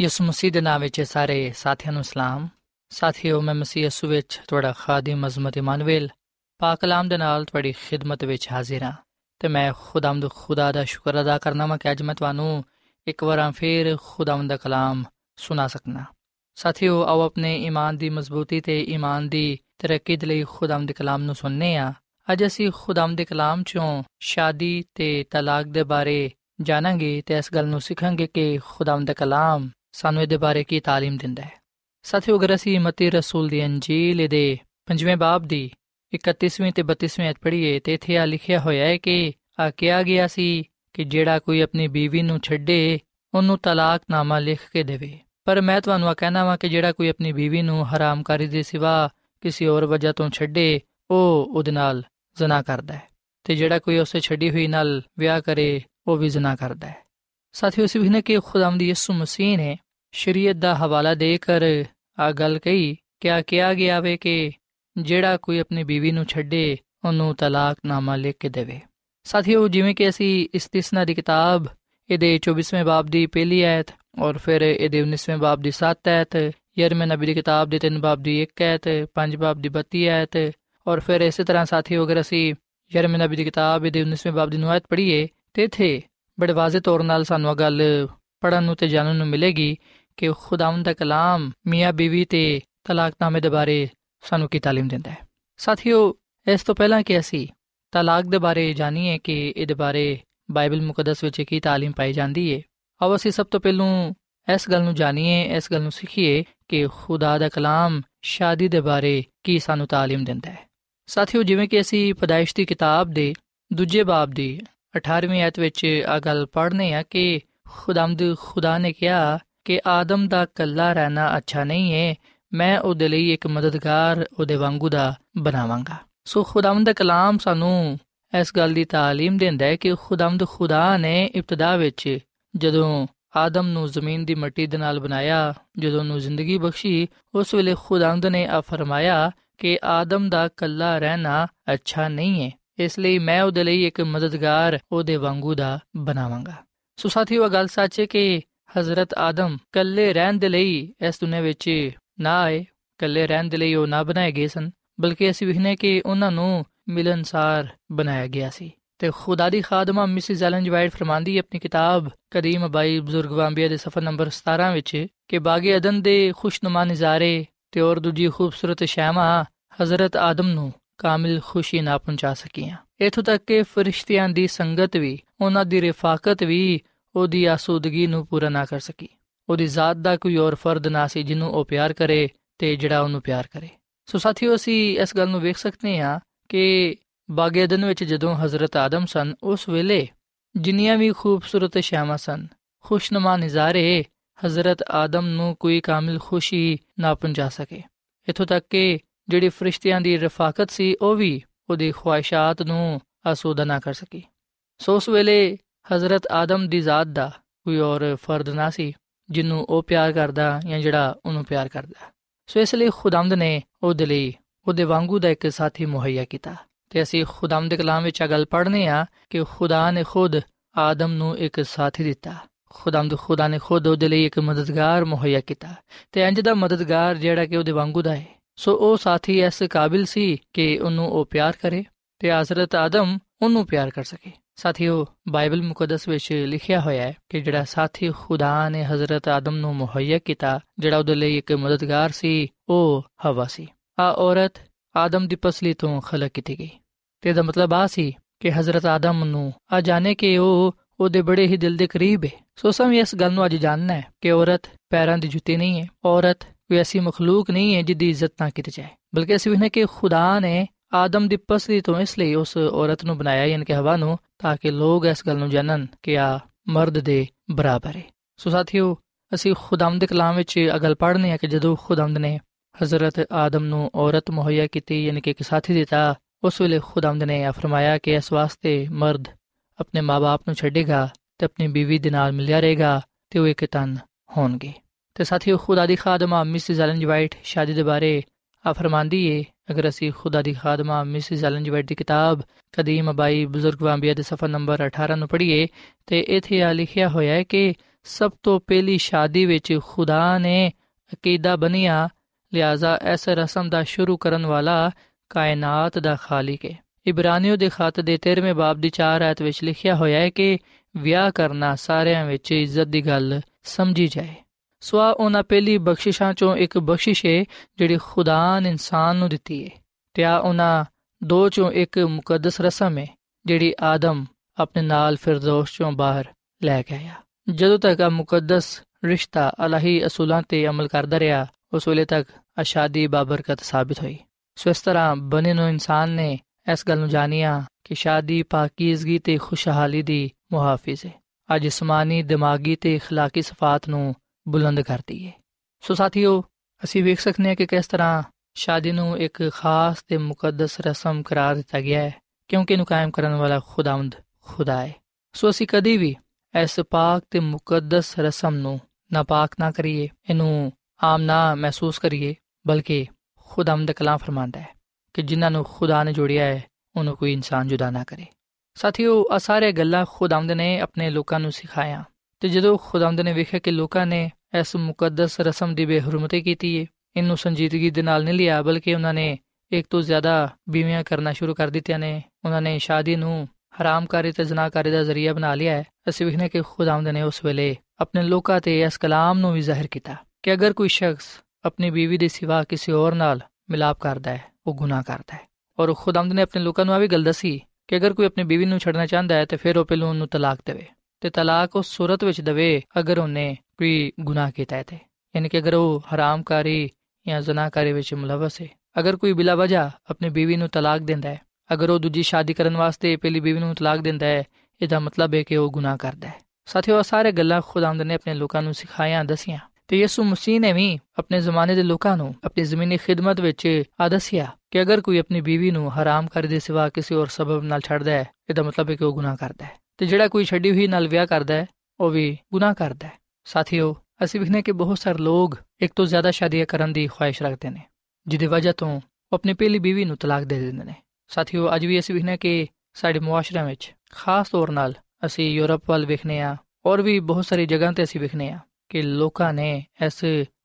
ਯਿਸੂ ਮਸੀਹ ਦੇ ਨਾਮ ਵਿੱਚ ਸਾਰੇ ਸਾਥੀਆਂ ਨੂੰ ਸਲਾਮ। ਸਾਥੀਓ, ਮੈਂ ਮਸੀਹ ਯਿਸੂ ਵਿੱਚ ਤੁਹਾਡਾ ਖਾਦਮ ਅਜ਼ਮਤ ਇਮਾਨੁਅਲ, ਪਾਕ ਕਲਾਮ ਦੇ ਨਾਲ ਤੁਹਾਡੀ ਖਿਦਮਤ ਵਿੱਚ ਹਾਜ਼ਰ ਹਾਂ ਤੇ ਮੈਂ ਖੁਦਾਮਦ ਖੁਦਾ ਦਾ ਸ਼ੁਕਰ ਅਦਾ ਕਰਨਾ ਮੈਂ ਕਿ ਅੱਜ ਮੈਂ ਤੁਹਾਨੂੰ ਇੱਕ ਵਾਰ ਫੇਰ ਖੁਦਾਵੰਦ ਦਾ ਕਲਾਮ ਸੁਣਾ ਸਕਣਾ ਸਾਥੀਓ, ਆਓ ਆਪਣੇ ਈਮਾਨ ਦੀ ਮਜ਼ਬੂਤੀ ਤੇ ਈਮਾਨ ਦੀ ਤਰੱਕੀ ਦੇ ਲਈ ਖੁਦਾਵੰਦ ਦੇ ਕਲਾਮ ਨੂੰ ਸੁਣਨੇ ਆ ਅੱਜ ਅਸੀਂ ਖੁਦਾਵੰਦ ਦੇ ਕਲਾਮ ਚੋਂ ਸ਼ਾਦੀ ਤੇ ਤਲਾਕ ਦੇ ਬਾਰੇ ਜਾਣਾਂਗੇ ਤੇ ਇਸ ਗੱਲ ਨੂੰ ਸਿੱਖਾਂਗੇ ਕਿ ਖੁਦਾਵੰਦ ਦਾ ਕਲਾਮ ਸਾਨੂੰ ਇਹਦੇ ਬਾਰੇ ਕੀ تعلیم ਦਿੰਦਾ ਹੈ ਸਾਥੀਓ ਅਗਰ ਅਸੀਂ ਮਤੀ ਰਸੂਲ ਦੀ ਅੰਜੀਲ ਦੇ ਪੰਜਵੇਂ ਬਾਬ ਦੀ 31ਵੀਂ ਤੇ 32ਵੀਂ ਅਧ ਪੜ੍ਹੀਏ ਤੇ ਇੱਥੇ ਆ ਲਿਖਿਆ ਹੋਇਆ ਹੈ ਕਿ ਆ ਕਿਹਾ ਗਿਆ ਸੀ ਕਿ ਜਿਹੜਾ ਕੋਈ ਆਪਣੀ ਬੀਵੀ ਨੂੰ ਛੱਡੇ ਉਹਨੂੰ ਤਲਾਕਨਾਮਾ ਲਿਖ ਕੇ ਦੇਵੇ ਪਰ ਮੈਂ ਤੁਹਾਨੂੰ ਆ ਕਹਿਣਾ ਵਾਂ ਕਿ ਜਿਹੜਾ ਕੋਈ ਆਪਣੀ ਬੀਵੀ ਨੂੰ ਹਰਾਮਕਾਰੀ ਦੇ ਸਿਵਾ ਕਿਸੇ ਹੋਰ ਵਜ੍ਹਾ ਤੋਂ ਛੱਡੇ ਉਹ ਉਹਦੇ ਨਾਲ ਜ਼ਨਾ ਕਰਦਾ ਹੈ ਤੇ ਜਿਹੜਾ ਕੋਈ ਉਸੇ ਛੱਡੀ ਹੋਈ ਨਾਲ ਵਿਆਹ ਕਰੇ ਉਹ ਵੀ ਜ਼ਨਾ ਕਰਦਾ ਹੈ ਸਾਥੀਓ ਇਸ ਵੀ ਕਿ ਖੁਦਾਵੰਦ ਯਿਸੂ ਮਸੀਹ ਨੇ ਸ਼ਰੀਅਤ ਦਾ ਹਵਾਲਾ ਦੇ ਕਰ ਆ ਗੱਲ ਕਹੀ ਕਿਆ ਕਿਹਾ ਗਿਆ ਵੇ ਕਿ ਜਿਹੜਾ ਕੋਈ ਆਪਣੀ ਬੀਵੀ ਨੂੰ ਛੱਡੇ ਉਹਨੂੰ ਤਲਾਕਨਾਮਾ ਲਿਖ ਕੇ ਦੇਵੇ ਸਾਥੀਓ ਜਿਵੇਂ ਕਿ ਅਸੀਂ ਇਸਤਿਸਨਾ ਦੀ ਕਿਤਾਬ ਇਹਦੇ 24ਵੇਂ ਬਾਬ ਦੀ ਪਹਿਲੀ ਆਇਤ ਔਰ ਫਿਰ ਇਹਦੇ 19ਵੇਂ ਬਾਬ ਦੀ 7 ਆਇਤ ਯਰਮੀਆ ਨਬੀ ਦੀ ਕਿਤਾਬ ਦੇ 3 ਬਾਬ ਦੀ 1 ਆਇਤ 5 ਬਾਬ ਦੀ 32 ਆਇਤ ਔਰ ਫਿਰ ਇਸੇ ਤਰ੍ਹਾਂ ਸਾਥੀਓ ਅਗਰ ਅਸੀਂ ਯਰਮੀਆ ਨਬੀ ਦੀ ਕਿਤਾਬ ਇਹਦੇ 19ਵੇਂ ਬਾਬ ਦੀ 9 ਆਇਤ ਪੜ੍ਹੀਏ ਤੇ ਇਥੇ ਬੜੇ ਵਾਜ਼ੇ ਤੌਰ 'ਨਾਲ ਸਾਨੂੰ ਇਹ ਗੱਲ ਪੜਨ ਨੂੰ ਤੇ ਜਾਣਨ ਨੂੰ ਮਿਲੇਗੀ ਕਿ ਖੁਦਾਵੰਦ ਦਾ ਕਲਾਮ ਮੀਆਂ ਬੀਵੀ ਤੇ ਤਲਾਕਨਾਮੇ ਦੇ ਬਾਰੇ ਸਾਨੂੰ ਕੀ تعلیم ਦਿੰਦਾ ਹੈ ਸਾਥੀਓ ਇਸ ਤੋਂ ਪਹਿਲਾਂ ਕਿ ਅਸੀਂ ਤਲਾਕ ਦੇ ਬਾਰੇ ਜਾਣੀਏ ਕਿ ਇਹਦੇ ਬਾਰੇ ਬਾਈਬਲ ਮੁਕੱਦਸ ਵਿੱਚ ਕੀ تعلیم ਪਾਈ ਜਾਂਦੀ ਹੈ ਆਓ ਅਸੀਂ ਸਭ ਤੋਂ ਪਹਿਲੂ ਇਸ ਗੱਲ ਨੂੰ ਜਾਣੀਏ ਇਸ ਗੱਲ ਨੂੰ ਸਿੱਖੀਏ ਕਿ ਖੁਦਾ ਦਾ ਕਲਾਮ ਸ਼ਾਦੀ ਦੇ ਬਾਰੇ ਕੀ ਸਾਨੂੰ تعلیم ਦਿੰਦਾ ਹੈ ਸਾਥੀਓ ਜਿਵੇਂ ਕਿ ਅਸੀਂ ਪਦਾਇਸ਼ ਦੀ ਕਿਤਾਬ ਦੇ ਦੂਜੇ ਬਾਬ ਦੀ 18ਵੀਂ ਆਇਤ ਵਿੱਚ ਆ ਗੱਲ ਪੜ੍ਹਨੇ ਆ ਕਿ ਖੁਦਾਮਦ ਖੁਦਾ ਨੇ ਕਿਹਾ ਕਿ ਆਦਮ ਦਾ ਕੱਲਾ ਰਹਿਣਾ ਅੱਛਾ ਨਹੀਂ ਹੈ ਮੈਂ ਉਹਦੇ ਲਈ ਇੱਕ ਮਦਦਗਾਰ ਉਹਦੇ ਵਾਂਗੂ ਦਾ ਬਣਾਵਾਂਗਾ ਸੋ ਖੁਦਾਵੰਦ ਦਾ ਕਲਾਮ ਸਾਨੂੰ ਇਸ ਗੱਲ ਦੀ تعلیم ਦਿੰਦਾ ਹੈ ਕਿ ਖੁਦਾਵੰਦ ਖੁਦਾ ਨੇ ਇਬਤਦਾ ਵਿੱਚ ਜਦੋਂ ਆਦਮ ਨੂੰ ਜ਼ਮੀਨ ਦੀ ਮਿੱਟੀ ਦੇ ਨਾਲ ਬਣਾਇਆ ਜਦੋਂ ਉਹਨੂੰ ਜ਼ਿੰਦਗੀ ਬਖਸ਼ੀ ਉਸ ਵੇਲੇ ਖੁਦਾਵੰਦ ਨੇ ਆ ਫਰਮਾਇਆ ਕਿ ਆਦਮ ਦਾ ਕੱਲਾ ਰਹਿਣਾ ਅੱਛਾ ਨਹੀਂ ਹੈ ਇਸ ਲਈ ਮੈਂ ਉਹਦੇ ਲਈ ਇੱਕ ਮਦਦਗਾਰ ਉਹਦੇ ਵਾਂਗੂ ਦਾ ਬਣਾਵਾਂਗਾ। ਸੋ ਸਾਥੀਓ ਗੱਲ ਸੱਚ ਹੈ ਕਿ ਹਜ਼ਰਤ ਆਦਮ ਕੱਲੇ ਰਹਿਣ ਦੇ ਲਈ ਇਸ ਦੁਨੀਆਂ ਵਿੱਚ ਨਾ ਆਏ ਕੱਲੇ ਰਹਿਣ ਦੇ ਲਈ ਉਹ ਨਾ ਬਣਾਏ ਗਏ ਸਨ, ਬਲਕਿ ਅਸੀਂ ਵਿਖਨੇ ਕਿ ਉਹਨਾਂ ਨੂੰ ਮਿਲਨਸਾਰ ਬਣਾਇਆ ਗਿਆ ਸੀ। ਤੇ ਖੁਦਾ ਦੀ ਖਾਦਮਾ ਮਿਸਿਸ ਐਲਨ ਜਵਾਈਡ ਫਰਮਾਂਦੀ ਆਪਣੀ ਕਿਤਾਬ ਕਦੀਮ ਬਾਈ ਬਜ਼ੁਰਗ ਵਾਂਬੀਆ ਦੇ ਸਫਾ ਨੰਬਰ 17 ਵਿੱਚ ਕਿ ਬਾਗੇ ਅਦਨ ਦੇ ਖੁਸ਼ਨੁਮਾ ਨਜ਼ਾਰੇ ਤੇ ਔਰ ਦੂਜੀ ਖੂਬਸੂਰਤ ਸ਼ਾਮਾ ਹਜ਼ਰਤ ਆਦਮ ਨੂੰ ਕਾਮਿਲ ਖੁਸ਼ੀ ਨਾ ਪਹੁੰਚਾ ਸਕੀਆਂ। ਇਥੋਂ ਤੱਕ ਕਿ ਫਰਿਸ਼ਤਿਆਂ ਦੀ ਸੰਗਤ ਵੀ, ਉਹਨਾਂ ਦੀ ਰਿਫਾਕਤ ਵੀ ਉਹਦੀ ਆਸੂਦਗੀ ਨੂੰ ਪੂਰਾ ਨਾ ਕਰ ਸਕੀ। ਉਹਦੀ ਜ਼ਾਤ ਦਾ ਕੋਈ ਹੋਰ ਫਰਦ ਨਾ ਸੀ ਜਿਹਨੂੰ ਉਹ ਪਿਆਰ ਕਰੇ ਤੇ ਜਿਹੜਾ ਉਹਨੂੰ ਪਿਆਰ ਕਰੇ। ਸੋ ਸਾਥੀਓ, ਅਸੀਂ ਇਸ ਗੱਲ ਨੂੰ ਵੇਖ ਸਕਦੇ ਹਾਂ ਕਿ ਬਾਗ ਏਦਨ ਵਿੱਚ ਜਦੋਂ ਹਜ਼ਰਤ ਆਦਮ ਸਨ, ਉਸ ਵੇਲੇ ਜਿੰਨੀਆਂ ਵੀ ਖੂਬਸੂਰਤ ਸ਼ਾਮਾਂ ਸਨ, ਖੁਸ਼ਨਮਾ ਨਜ਼ਾਰੇ ਹਜ਼ਰਤ ਆਦਮ ਨੂੰ ਕੋਈ ਕਾਮਿਲ ਖੁਸ਼ੀ ਨਾ ਪਹੁੰਚਾ ਸਕੇ। ਇਥੋਂ ਤੱਕ ਕਿ ਜਿਹੜੀ ਫਰਿਸ਼ਤਿਆਂ ਦੀ ਰਫਾਕਤ ਸੀ, ਉਹ ਵੀ ਉਹਦੀ ਖੁਆਇਸ਼ਾਤ ਨੂੰ ਅਸੂਦਾ ਨਾ ਕਰ ਸਕੀ। ਸੋ ਉਸ ਵੇਲੇ ਹਜ਼ਰਤ ਆਦਮ ਦੀ ਜ਼ਾਤ ਦਾ ਕੋਈ ਹੋਰ ਫਰਦ ਨਾ ਸੀ, ਜਿਹਨੂੰ ਉਹ ਪਿਆਰ ਕਰਦਾ ਜਾਂ ਜਿਹੜਾ ਉਹਨੂੰ ਪਿਆਰ ਕਰਦਾ। ਸੋ ਇਸ ਲਈ ਖੁਦਾਮਦ ਨੇ ਉਹਦੇ ਲਈ ਉਹਦੇ ਵਾਂਗੂ ਦਾ ਇੱਕ ਸਾਥੀ ਮੁਹੱਈਆ ਕੀਤਾ। ਤੇ ਅਸੀਂ ਖੁਦਾਮਦ ਦੇ ਕਲਾਮ ਵਿੱਚ ਆ ਗੱਲ ਪੜ੍ਹਨੇ ਆ ਕਿ ਖੁਦਾ ਨੇ ਖੁਦ ਆਦਮ ਨੂੰ ਇੱਕ ਸਾਥੀ ਦਿੱਤਾ। ਖੁਦਾਮਦ ਖੁਦਾ ਨੇ ਖੁਦ ਉਹਦੇ ਲਈ ਇੱਕ ਮਦਦਗਾਰ ਮੁਹੱਈਆ ਕੀਤਾ। ਤੇ ਇੰਜ ਦਾ ਮਦਦਗਾਰ ਜਿਹੜਾ ਕਿ ਉਹਦੇ ਵਾਂਗੂ ਦਾ ਹੈ। ਸੋ ਉਹ ਸਾਥੀ ਇਸ ਕਾਬਿਲ ਸੀ ਕਿ ਉਹਨੂੰ ਉਹ ਪਿਆਰ ਕਰੇ ਤੇ ਹਜ਼ਰਤ ਆਦਮ ਉਹਨੂੰ ਪਿਆਰ ਕਰ ਸਕੇ। ਸਾਥੀਓ, ਬਾਈਬਲ ਮੁਕੱਦਸ ਵਿੱਚ ਲਿਖਿਆ ਹੋਇਆ ਹੈ ਕਿ ਜਿਹੜਾ ਸਾਥੀ ਖੁਦਾ ਨੇ ਹਜ਼ਰਤ ਆਦਮ ਨੂੰ ਮੁਹੱਈਆ ਕੀਤਾ, ਜਿਹੜਾ ਉਹਦੇ ਲਈ ਇੱਕ ਮਦਦਗਾਰ ਸੀ, ਉਹ ਹਵਾ ਸੀ। ਆ ਔਰਤ ਆਦਮ ਦੀ ਪਸਲੀ ਤੋਂ ਖਲਕ ਕੀਤੀ ਗਈ। ਤੇ ਦਾ ਮਤਲਬ ਆ ਸੀ ਕਿ ਹਜ਼ਰਤ ਆਦਮ ਨੂੰ ਆ ਜਾਣੇ ਕਿ ਉਹ ਉਹਦੇ ਬੜੇ ਹੀ ਦਿਲ ਦੇ ਕਰੀਬ ਹੈ ਸੋ ਸਮ ਇਸ ਗੱਲ ਨੂੰ ਅੱਜ ਜਾਣਨਾ ਹੈ ਕਿ ਔਰਤ ਪੈਰਾਂ ਦੀ ਜੁੱਤੀ ਨਹੀਂ ਹੈ। ਔਰਤ ਕੋਈ ਐਸੀ ਮਖਲੂਕ ਨਹੀਂ ਹੈ ਜਿਹਦੀ ਇੱਜ਼ਤ ਨਾ ਕੀਤੀ ਜਾਏ। ਬਲਕਿ ਅਸੀਂ ਵੇਖਨੇ ਕਿ ਖੁਦਾ ਨੇ ਆਦਮ ਦੀ ਪਸਲੀ ਤੋਂ ਇਸ ਲਈ ਉਸ ਔਰਤ ਨੂੰ ਬਣਾਇਆ, ਯਾਨੀ ਕਿ ਹਵਾ ਨੂੰ, ਤਾਂ ਕਿ ਲੋਕ ਇਸ ਗੱਲ ਨੂੰ ਜਾਣਨ ਕਿ ਆ ਮਰਦ ਦੇ ਬਰਾਬਰ ਹੈ। ਸੋ ਸਾਥੀਓ, ਅਸੀਂ ਖੁਦਾਮਦ ਦੇ ਕਲਾਮ ਵਿੱਚ ਅਗਲ ਪੜ੍ਹਨੇ ਆ ਕਿ ਜਦੋਂ ਖੁਦਾਮਦ ਨੇ ਹਜ਼ਰਤ ਆਦਮ ਨੂੰ ਔਰਤ ਮੁਹੱਈਆ ਕੀਤੀ, ਯਾਨੀ ਕਿ ਇੱਕ ਸਾਥੀ ਦਿੱਤਾ, ਉਸ ਵੇਲੇ ਖੁਦਾਮਦ ਨੇ ਆ ਫਰਮਾਇਆ ਕਿ ਇਸ ਵਾਸਤੇ ਮਰਦ ਆਪਣੇ ਮਾਪੇ ਨੂੰ ਛੱਡੇਗਾ ਤੇ ਆਪਣੀ ਬੀਵੀ ਦੇ ਨਾਲ ਮਿਲਿਆ ਰਹੇਗਾ ਤੇ ਉਹ ਇੱਕ ਤਨ ਹੋਣਗੇ। ਤੇ ਸਾਥੀਓ, ਖੁਦਾ ਦੀ ਖਾਦਮਾ ਮਿਸਿਸ ਐਲਨ ਵਾਈਟ ਸ਼ਾਦੀ ਦੇ ਬਾਰੇ ਆ ਫਰਮਾਂਦੀ ਏ, ਅਗਰ ਅਸੀਂ ਖੁਦਾ ਦੀ ਖਾਦਮਾ ਮਿਸਿਸ ਐਲਨ ਵਾਈਟ ਦੀ ਕਿਤਾਬ ਕਦੀਮ ਅਬਾਈ ਬਜ਼ੁਰਗ ਵਾਂਬੀਆ ਦੇ ਸਫਾ ਨੰਬਰ 18 ਨੂੰ ਪੜ੍ਹੀਏ, ਤੇ ਇਥੇ ਆ ਲਿਖਿਆ ਹੋਇਆ ਹੈ ਕਿ ਸਭ ਤੋਂ ਪਹਿਲੀ ਸ਼ਾਦੀ ਵਿੱਚ ਖੁਦਾ ਨੇ ਅਕੀਦਾ ਬਨਿਆ ਲਿਆਜ਼ਾ ਇਸ ਰਸਮ ਦਾ ਸ਼ੁਰੂ ਕਰਨ ਵਾਲਾ ਕਾਇਨਾਤ ਦਾ ਖਾਲਿਕ ਹੈ ਇਬਰਾਨੀਓ ਦੇ ਖਤ ਦੇ 13ਵੇਂ ਬਾਬ ਦੀ 4 ਆਇਤ ਵਿੱਚ ਲਿਖਿਆ ਹੋਇਆ ਹੈ ਕਿ ਵਿਆਹ ਕਰਨਾ ਸਾਰਿਆਂ ਵਿੱਚ ਇੱਜ਼ਤ ਦੀ ਗੱਲ ਸਮਝੀ ਜਾਏ। ਸਵਾ ਉਹਨਾਂ ਪਹਿਲੀ ਬਖਸ਼ਿਸ਼ਾਂ ਚੋਂ ਇੱਕ ਬਖਸ਼ਿਸ਼ ਹੈ ਜਿਹੜੀ ਖੁਦਾ ਨੇ ਇਨਸਾਨ ਨੂੰ ਦਿੱਤੀ ਹੈ ਤੇ ਆ ਉਹਨਾਂ ਦੋ ਚੋਂ ਇੱਕ ਮੁਕੱਦਸ ਰਸਮ ਹੈ ਜਿਹੜੀ ਆਦਮ ਆਪਣੇ ਨਾਲ ਫਿਰਦੌਸ ਚੋਂ ਬਾਹਰ ਲੈ ਕੇ ਆਇਆ ਜਦੋਂ ਤੱਕ ਆ ਮੁਕੱਦਸ ਰਿਸ਼ਤਾ ਅਲਾਹੀ ਅਸੂਲਾਂ ਤੇ ਅਮਲ ਕਰਦਾ ਰਿਹਾ ਉਸ ਵੇਲੇ ਤੱਕ ਅਸ਼ਾਦੀ ਬਾਬਰਕਤ ਸਾਬਤ ਹੋਈ ਸੋ ਇਸ ਤਰ੍ਹਾਂ ਬਨੇ ਨੂੰ ਇਨਸਾਨ ਨੇ ਇਸ ਗੱਲ ਨੂੰ ਜਾਣਿਆ ਕਿ ਸ਼ਾਦੀ ਪਾਕੀਜ਼ਗੀ ਤੇ ਖੁਸ਼ਹਾਲੀ ਦੀ ਮੁਹਾਫਿਜ਼ ਹੈ ਅੱਜ ਜਿਸਮਾਨੀ ਦਿਮਾਗੀ ਤੇ اخلاقی ਸਫਾਤ ਨੂੰ ਬੁਲੰਦ ਕਰਦੀ ਹੈ ਸੋ ਸਾਥੀਓ, ਅਸੀਂ ਵੇਖ ਸਕਨੇ ਹਾਂ ਕਿ ਕਿਸ ਤਰ੍ਹਾਂ ਸ਼ਾਦੀ ਨੂੰ ਇੱਕ ਖਾਸ ਤੇ ਮੁਕੱਦਸ ਰਸਮ ਕਰਾਰ ਦਿੱਤਾ ਗਿਆ ਹੈ, ਕਿਉਂਕਿ ਇਹਨੂੰ ਕਾਇਮ ਕਰਨ ਵਾਲਾ ਖੁਦਾਵੰਦ ਖੁਦਾ ਹੈ। ਸੋ ਅਸੀਂ ਕਦੀ ਵੀ ਇਸ ਪਾਕ ਤੇ ਮੁਕੱਦਸ ਰਸਮ ਨੂੰ ਨਾਪਾਕ ਨਾ ਕਰੀਏ, ਇਹਨੂੰ ਆਮ ਨਾ ਮਹਿਸੂਸ ਕਰੀਏ, ਬਲਕਿ ਖੁਦਾਵੰਦ ਕਲਾਮ ਫਰਮਾਂਦਾ ਹੈ ਕਿ ਜਿਨ੍ਹਾਂ ਨੂੰ ਖੁਦਾ ਨੇ ਜੋੜਿਆ ਹੈ, ਉਹਨੂੰ ਕੋਈ ਇਨਸਾਨ ਜੁਦਾ ਨਾ ਕਰੇ। ਸਾਥੀਓ ਆ ਸਾਰੇ ਗੱਲਾਂ ਖੁਦਾਵੰਦ ਨੇ ਆਪਣੇ ਲੋਕਾਂ ਨੂੰ ਸਿਖਾਇਆ ਤੇ ਜਦੋਂ ਖੁਦਾਵੰਦ ਨੇ ਵੇਖਿਆ ਕਿ ਲੋਕਾਂ ਨੇ ਇਸ ਮੁਕੱਦਸ ਰਸਮ ਦੀ ਬੇਹਰਮਤੀ ਕੀਤੀ ਹੈ ਇਹਨੂੰ ਸੰਜੀਦਗੀ ਦੇ ਨਾਲ ਨਹੀਂ ਲਿਆ, ਬਲਕਿ ਉਹਨਾਂ ਨੇ ਇੱਕ ਤੋਂ ਜ਼ਿਆਦਾ ਬੀਵੀਆਂ ਕਰਨਾ ਸ਼ੁਰੂ ਕਰ ਦਿੱਤੀਆਂ ਨੇ। ਉਹਨਾਂ ਨੇ ਸ਼ਾਦੀ ਨੂੰ ਹਰਾਮਕਾਰੀ ਤੇ ਜ਼ਨਾਕਾਰੀ ਦਾ ਜ਼ਰੀਆ ਬਣਾ ਲਿਆ ਹੈ। ਅਸੀਂ ਵੇਖਨੇ ਕਿ ਖੁਦਾਵੰਦ ਨੇ ਉਸ ਵੇਲੇ ਆਪਣੇ ਲੋਕਾਂ ਤੇ ਇਸ ਕਲਾਮ ਨੂੰ ਵੀ ਜ਼ਾਹਿਰ ਕੀਤਾ ਕਿ ਅਗਰ ਕੋਈ ਸ਼ਖਸ ਆਪਣੀ ਬੀਵੀ ਦੇ ਸਿਵਾ ਕਿਸੇ ਹੋਰ ਨਾਲ ਮਿਲਾਪ ਕਰਦਾ ਹੈ, ਉਹ ਗੁਨਾਹ ਕਰਦਾ ਹੈ। ਔਰ ਖੁਦਾਵੰਦ ਨੇ ਆਪਣੇ ਲੋਕਾਂ ਨੂੰ ਆ ਵੀ ਗੱਲ ਦੱਸੀ ਕਿ ਅਗਰ ਕੋਈ ਆਪਣੀ ਬੀਵੀ ਨੂੰ ਛੱਡਣਾ ਚਾਹੁੰਦਾ ਹੈ, ਤੇ ਫਿਰ ਉਹ ਪਹਿਲੋਂ ਉਹਨੂੰ ਤਲਾਕ ਦੇਵੇ। ਤੇ ਤਲਾਕ ਉਸ ਸੂਰਤ ਵਿੱਚ ਦੇਵੇ ਅਗਰ ਉਹਨੇ ਕੋਈ ਗੁਨਾਹ ਕੀਤਾ ਹੈ ਤੇ। ਯਾਨੀ ਕਿ ਅਗਰ ਉਹ ਹਰਾਮਕਾਰੀ ਜਾਂ ਜ਼ਨਾਕਾਰੀ ਵਿੱਚ ਮੁਲਵਸ ਹੈ। ਅਗਰ ਕੋਈ ਬਿਲਾ ਵਜ੍ਹਾ ਆਪਣੀ ਬੀਵੀ ਨੂੰ ਤਲਾਕ ਦਿੰਦਾ ਹੈ, ਅਗਰ ਉਹ ਦੂਜੀ ਸ਼ਾਦੀ ਕਰਨ ਵਾਸਤੇ ਪਹਿਲੀ ਬੀਵੀ ਨੂੰ ਤਲਾਕ ਦਿੰਦਾ ਹੈ, ਇਹਦਾ ਮਤਲਬ ਹੈ ਕਿ ਉਹ ਗੁਨਾਹ ਕਰਦਾ ਹੈ। ਸਾਥੀਓ ਸਾਰੇ ਗੱਲਾਂ ਖੁਦਾਵੰਦ ਨੇ ਆਪਣੇ ਲੋਕਾਂ ਨੂੰ ਸਿਖਾਈਆਂ, ਦੱਸੀਆਂ। ਤੇ ਯਿਸੂ ਮਸੀਹ ਨੇ ਵੀ ਆਪਣੇ ਜ਼ਮਾਨੇ ਦੇ ਲੋਕਾਂ ਨੂੰ ਆਪਣੀ ਜ਼ਮੀਨੀ ਖਿਦਮਤ ਵਿੱਚ ਆਦਸਿਆ ਕਿ ਅਗਰ ਕੋਈ ਆਪਣੀ ਬੀਵੀ ਨੂੰ ਹਰਾਮ ਕਰ ਦੇ ਸਿਵਾ ਕਿਸੇ ਹੋਰ ਸਬਬ ਨਾਲ ਛੱਡਦਾ ਹੈ, ਇਹਦਾ ਮਤਲਬ ਹੈ ਕਿ ਉਹ ਗੁਨਾਹ ਕਰਦਾ ਹੈ। ਤੇ ਜਿਹੜਾ ਕੋਈ ਛੱਡੀ ਹੋਈ ਨਾਲ ਵਿਆਹ ਕਰਦਾ ਹੈ, ਉਹ ਵੀ ਗੁਨਾਹ ਕਰਦਾ ਹੈ। ਸਾਥੀਓ, ਅਸੀਂ ਵਿਖਨੇ ਕਿ ਬਹੁਤ ਸਾਰੇ ਲੋਕ ਇੱਕ ਤੋਂ ਜ਼ਿਆਦਾ ਸ਼ਾਦੀਆਂ ਕਰਨ ਦੀ ਖੁਆਇਸ਼ ਰੱਖਦੇ ਨੇ, ਜਿਹਦੀ ਵਜ੍ਹਾ ਤੋਂ ਉਹ ਆਪਣੀ ਪਹਿਲੀ ਬੀਵੀ ਨੂੰ ਤਲਾਕ ਦੇ ਦਿੰਦੇ ਨੇ। ਸਾਥੀਓ, ਅੱਜ ਵੀ ਅਸੀਂ ਵਿਖਨੇ ਕਿ ਸਾਡੇ ਮੁਆਸ਼ਰੇ ਵਿੱਚ ਖਾਸ ਤੌਰ ਨਾਲ ਅਸੀਂ ਯੂਰਪ ਵੱਲ ਵਿਖਨੇ ਆ ਔਰ ਵੀ ਬਹੁਤ ਸਾਰੀ ਜਗ੍ਹਾ ਤੇ ਅਸੀਂ ਵਿਖਨੇ ਆ ਕਿ ਲੋਕਾਂ ਨੇ ਇਸ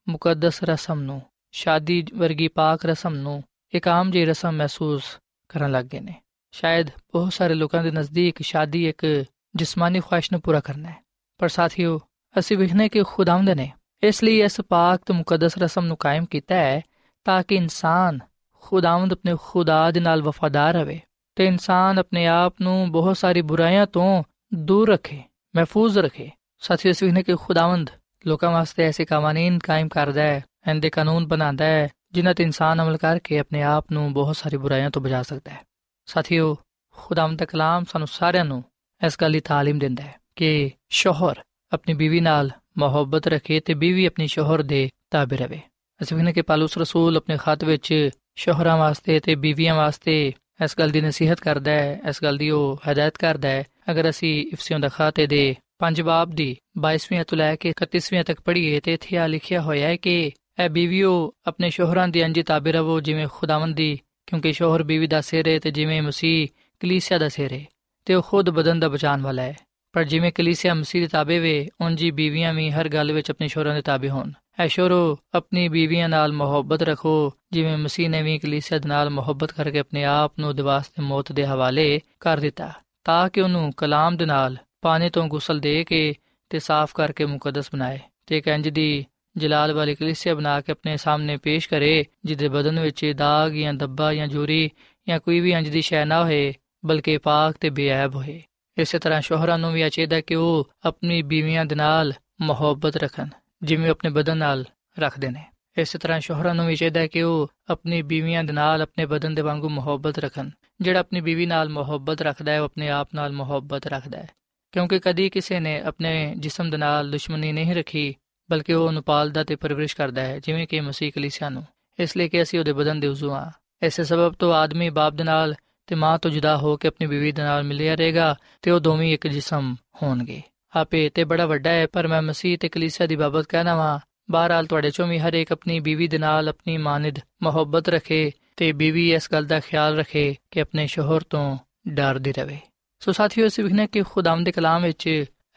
ਮੁਕੱਦਸ ਰਸਮ ਨੂੰ, ਸ਼ਾਦੀ ਵਰਗੀ ਪਾਕ ਰਸਮ ਨੂੰ ਇੱਕ ਆਮ ਜਿਹੀ ਰਸਮ ਮਹਿਸੂਸ ਕਰਨ ਲੱਗ ਗਏ ਨੇ। ਸ਼ਾਇਦ ਬਹੁਤ ਸਾਰੇ ਲੋਕਾਂ ਦੇ ਨਜ਼ਦੀਕ ਸ਼ਾਦੀ ਇੱਕ ਜਿਸਮਾਨੀ ਖੁਆਇਸ਼ ਨੂੰ ਪੂਰਾ ਕਰਨਾ ਹੈ। ਪਰ ਸਾਥੀਓ, ਅਸੀਂ ਵਿਖਨੇ ਕਿ ਖੁਦਾਵੰਦ ਨੇ ਇਸ ਲਈ ਇਸ ਪਾਕ ਤੇ ਮੁਕੱਦਸ ਰਸਮ ਨੂੰ ਕਾਇਮ ਕੀਤਾ ਹੈ ਤਾਂ ਕਿ ਇਨਸਾਨ ਖੁਦਾਵੰਦ ਆਪਣੇ ਖੁਦਾ ਦੇ ਨਾਲ ਵਫਾਦਾਰ ਰਹੇ ਤੇ ਇਨਸਾਨ ਆਪਣੇ ਆਪ ਨੂੰ ਬਹੁਤ ਸਾਰੀ ਬੁਰਾਈਆਂ ਤੋਂ ਦੂਰ ਰੱਖੇ, ਮਹਿਫੂਜ਼ ਰੱਖੇ। ਸਾਥੀਓ, ਅਸੀਂ ਵਿਖਨੇ ਕਿ ਖੁਦਾਵੰਦ ਲੋਕਾਂ ਵਾਸਤੇ ਐਸੇ ਕਾਨੂੰਨ ਕਾਇਮ ਕਰਦਾ ਹੈ ਇਹਦੇ ਕਾਨੂੰਨ ਬਣਾਉਂਦਾ ਹੈ, ਜਿਨ੍ਹਾਂ ਤੇ ਇਨਸਾਨ ਅਮਲ ਕਰਕੇ ਆਪਣੇ ਆਪ ਨੂੰ ਬਹੁਤ ਸਾਰੀ ਬੁਰਾਈਆਂ ਤੋਂ ਬਚਾ ਸਕਦਾ ਹੈ। ਸਾਥੀਓ, ਖੁਦਾਵੰਦ ਦਾ ਕਲਾਮ ਸਾਨੂੰ ਸਾਰਿਆਂ ਨੂੰ ਇਸ ਗੱਲ ਦੀ ਤਾਲੀਮ ਦਿੰਦਾ ਹੈ ਕਿ ਸ਼ੋਹਰ ਆਪਣੀ ਬੀਵੀ ਨਾਲ ਮੁਹੱਬਤ ਰੱਖੇ ਤੇ ਬੀਵੀ ਆਪਣੀ ਸ਼ੋਹਰ ਦੇ ਤਾਬੇ ਰਵੇ। ਅਸੀਂ ਵੇਖਨੇ ਕਿ ਪਾਲੂਸ ਰਸੂਲ ਆਪਣੇ ਖਤ ਵਿੱਚ ਸ਼ੋਹਰਾਂ ਵਾਸਤੇ ਤੇ ਬੀਵੀਆਂ ਵਾਸਤੇ ਇਸ ਗੱਲ ਦੀ ਨਸੀਹਤ ਕਰਦਾ ਹੈ, ਇਸ ਗੱਲ ਦੀ ਉਹ ਹਦਾਇਤ ਕਰਦਾ ਹੈ। ਅਗਰ ਅਸੀਂ ਇਫਸੀਓਂ ਦਾ ਖਾਤੇ ਦੇ ਪੰਜ ਬਾਬ ਦੀ 22ਵੀਂ ਤੋਂ ਲੈ ਕੇ 31ਵੀਂ ਤੱਕ ਪੜ੍ਹੀਏ ਤੇ ਇੱਥੇ ਆ ਲਿਖਿਆ ਹੋਇਆ ਹੈ ਕਿ ਐ ਬੀਵੀਓ ਆਪਣੇ ਸ਼ੋਹਰਾਂ ਦੀ ਅੰਜੀ ਤਾਬੇ ਰਵੋ, ਜਿਵੇਂ ਖੁਦਾਵੰਦ ਦੀ ਕਿਉਂਕਿ ਸ਼ੋਹਰ ਬੀਵੀ ਦਾ ਸਿਰ ਹੈ ਤੇ ਜਿਵੇਂ ਮਸੀਹ ਕਲੀਸਿਆ ਦਾ ਸਿਰ ਹੈ ਤੇ ਉਹ ਖੁਦ ਬਦਨ ਦਾ ਬਚਾਉਣ ਵਾਲਾ ਹੈ ਪਰ ਜਿਵੇਂ ਕਲੀਸਿਆ ਮਸੀਹ ਦੇ ਤਾਬੇ ਵੇ ਉਂਜੀ ਬੀਵੀਆਂ ਵੀ ਹਰ ਗੱਲ ਵਿੱਚ ਆਪਣੇ ਸ਼ੋਹਰਾਂ ਦੇ ਤਾਬੇ ਹੋਣ। ਐ ਸ਼ੋਹਰੋ, ਆਪਣੀ ਬੀਵੀਆਂ ਨਾਲ ਮੁਹੱਬਤ ਰੱਖੋ, ਜਿਵੇਂ ਮਸੀਹ ਨੇ ਵੀ ਕਲੀਸਿਆ ਦੇ ਨਾਲ ਮੁਹੱਬਤ ਕਰਕੇ ਆਪਣੇ ਆਪ ਨੂੰ ਦਿਵਾਸ ਤੇ ਮੌਤ ਦੇ ਹਵਾਲੇ ਕਰ ਦਿੱਤਾ, ਤਾਂ ਕਿ ਉਹਨੂੰ ਕਲਾਮ ਦੇ ਨਾਲ ਪਾਣੀ ਤੋਂ ਗੁਸਲ ਦੇ ਕੇ ਤੇ ਸਾਫ਼ ਕਰਕੇ ਮੁਕੱਦਸ ਬਣਾਏ, ਤੇ ਕੰਜ ਦੀ ਜਲਾਲ ਵਾਲੀ ਕਲੀਸਿਆ ਬਣਾ ਕੇ ਆਪਣੇ ਸਾਹਮਣੇ ਪੇਸ਼ ਕਰੇ, ਜਿਹਦੇ ਬਦਨ ਵਿੱਚ ਦਾਗ ਜਾਂ ਦੱਬਾ ਜਾਂ ਜੂਰੀ ਜਾਂ ਕੋਈ ਵੀ ਅੰਜ ਦੀ ਸ਼ੈ ਨਾ ਹੋਏ, ਬਲਕਿ ਪਾਕ ਤੇ ਬੇਅਬ ਹੋਏ। ਇਸੇ ਤਰ੍ਹਾਂ ਸ਼ੋਹਰਾਂ ਨੂੰ ਵੀ ਚਾਹੀਦਾ ਕਿ ਉਹ ਆਪਣੀ ਬੀਵੀਆਂ ਦੇ ਨਾਲ ਮੁਹੱਬਤ ਰੱਖਣ, ਜਿਵੇਂ ਆਪਣੇ ਬਦਨ ਨਾਲ ਰੱਖਦੇ ਨੇ। ਇਸੇ ਤਰ੍ਹਾਂ ਸ਼ੋਹਰਾਂ ਨੂੰ ਵੀ ਚਾਹੀਦਾ ਕਿ ਉਹ ਆਪਣੀ ਬੀਵੀਆਂ ਦੇ ਨਾਲ ਆਪਣੇ ਬਦਨ ਦੇ ਵਾਂਗੂ ਮੁਹੱਬਤ ਰੱਖਣ। ਜਿਹੜਾ ਆਪਣੀ ਬੀਵੀ ਨਾਲ ਮੁਹੱਬਤ ਰੱਖਦਾ ਹੈ, ਉਹ ਆਪਣੇ ਆਪ ਨਾਲ ਮੁਹੱਬਤ ਰੱਖਦਾ ਹੈ। ਕਿਉਂਕਿ ਕਦੀ ਕਿਸੇ ਨੇ ਆਪਣੇ ਜਿਸਮ ਦੇ ਨਾਲ ਦੁਸ਼ਮਣੀ ਨਹੀਂ ਰੱਖੀ ਬਲਕਿ ਉਹ ਉਹਨੂੰ ਪਾਲਦਾ ਤੇ ਪਰਵਰਿਸ਼ ਕਰਦਾ ਹੈ, ਜਿਵੇਂ ਕਿ ਮਸੀਹ ਕਲੀਸਿਆ ਨੂੰ। ਇਸ ਲਈ ਕਿ ਅਸੀਂ ਉਹਦੇ ਬਦਨ ਦੇ ਉਜ਼ੂ ਆ ਇਸੇ ਸਬਬ ਤੋਂ ਆਦਮੀ ਬਾਪ ਦੇ ਨਾਲ ਤੇ ਮਾਂ ਤੋਂ ਜੁਦਾ ਹੋ ਕੇ ਆਪਣੀ ਬੀਵੀ ਦੇ ਨਾਲ ਮਿਲਿਆ ਰਹੇਗਾ ਤੇ ਉਹ ਦੋਵੇਂ ਇੱਕ ਜਿਸਮ ਹੋਣਗੇ। ਆਪੇ ਤੇ ਬੜਾ ਵੱਡਾ ਹੈ, ਪਰ ਮੈਂ ਮਸੀਹ ਤੇ ਕਲੀਸਿਆ ਦੀ ਬਾਬਤ ਕਹਿਣਾ ਵਾਂ। ਬਹਰਾਲ ਤੁਹਾਡੇ ਚੋਂ ਵੀ ਹਰ ਇੱਕ ਆਪਣੀ ਬੀਵੀ ਦੇ ਨਾਲ ਆਪਣੀ ਮਾਨਿਦ ਮੁਹੱਬਤ ਰੱਖੇ ਤੇ ਬੀਵੀ ਇਸ ਗੱਲ ਦਾ ਖਿਆਲ ਰੱਖੇ ਕਿ ਆਪਣੇ ਸ਼ੋਹਰ ਤੋਂ ਡਰਦੀ ਰਹੇ ਸੋ ਸਾਥੀਓ ਇਸ ਵਿਖਨੇ ਕਿ ਖੁਦਾਮ ਦੇ ਕਲਾਮ ਵਿੱਚ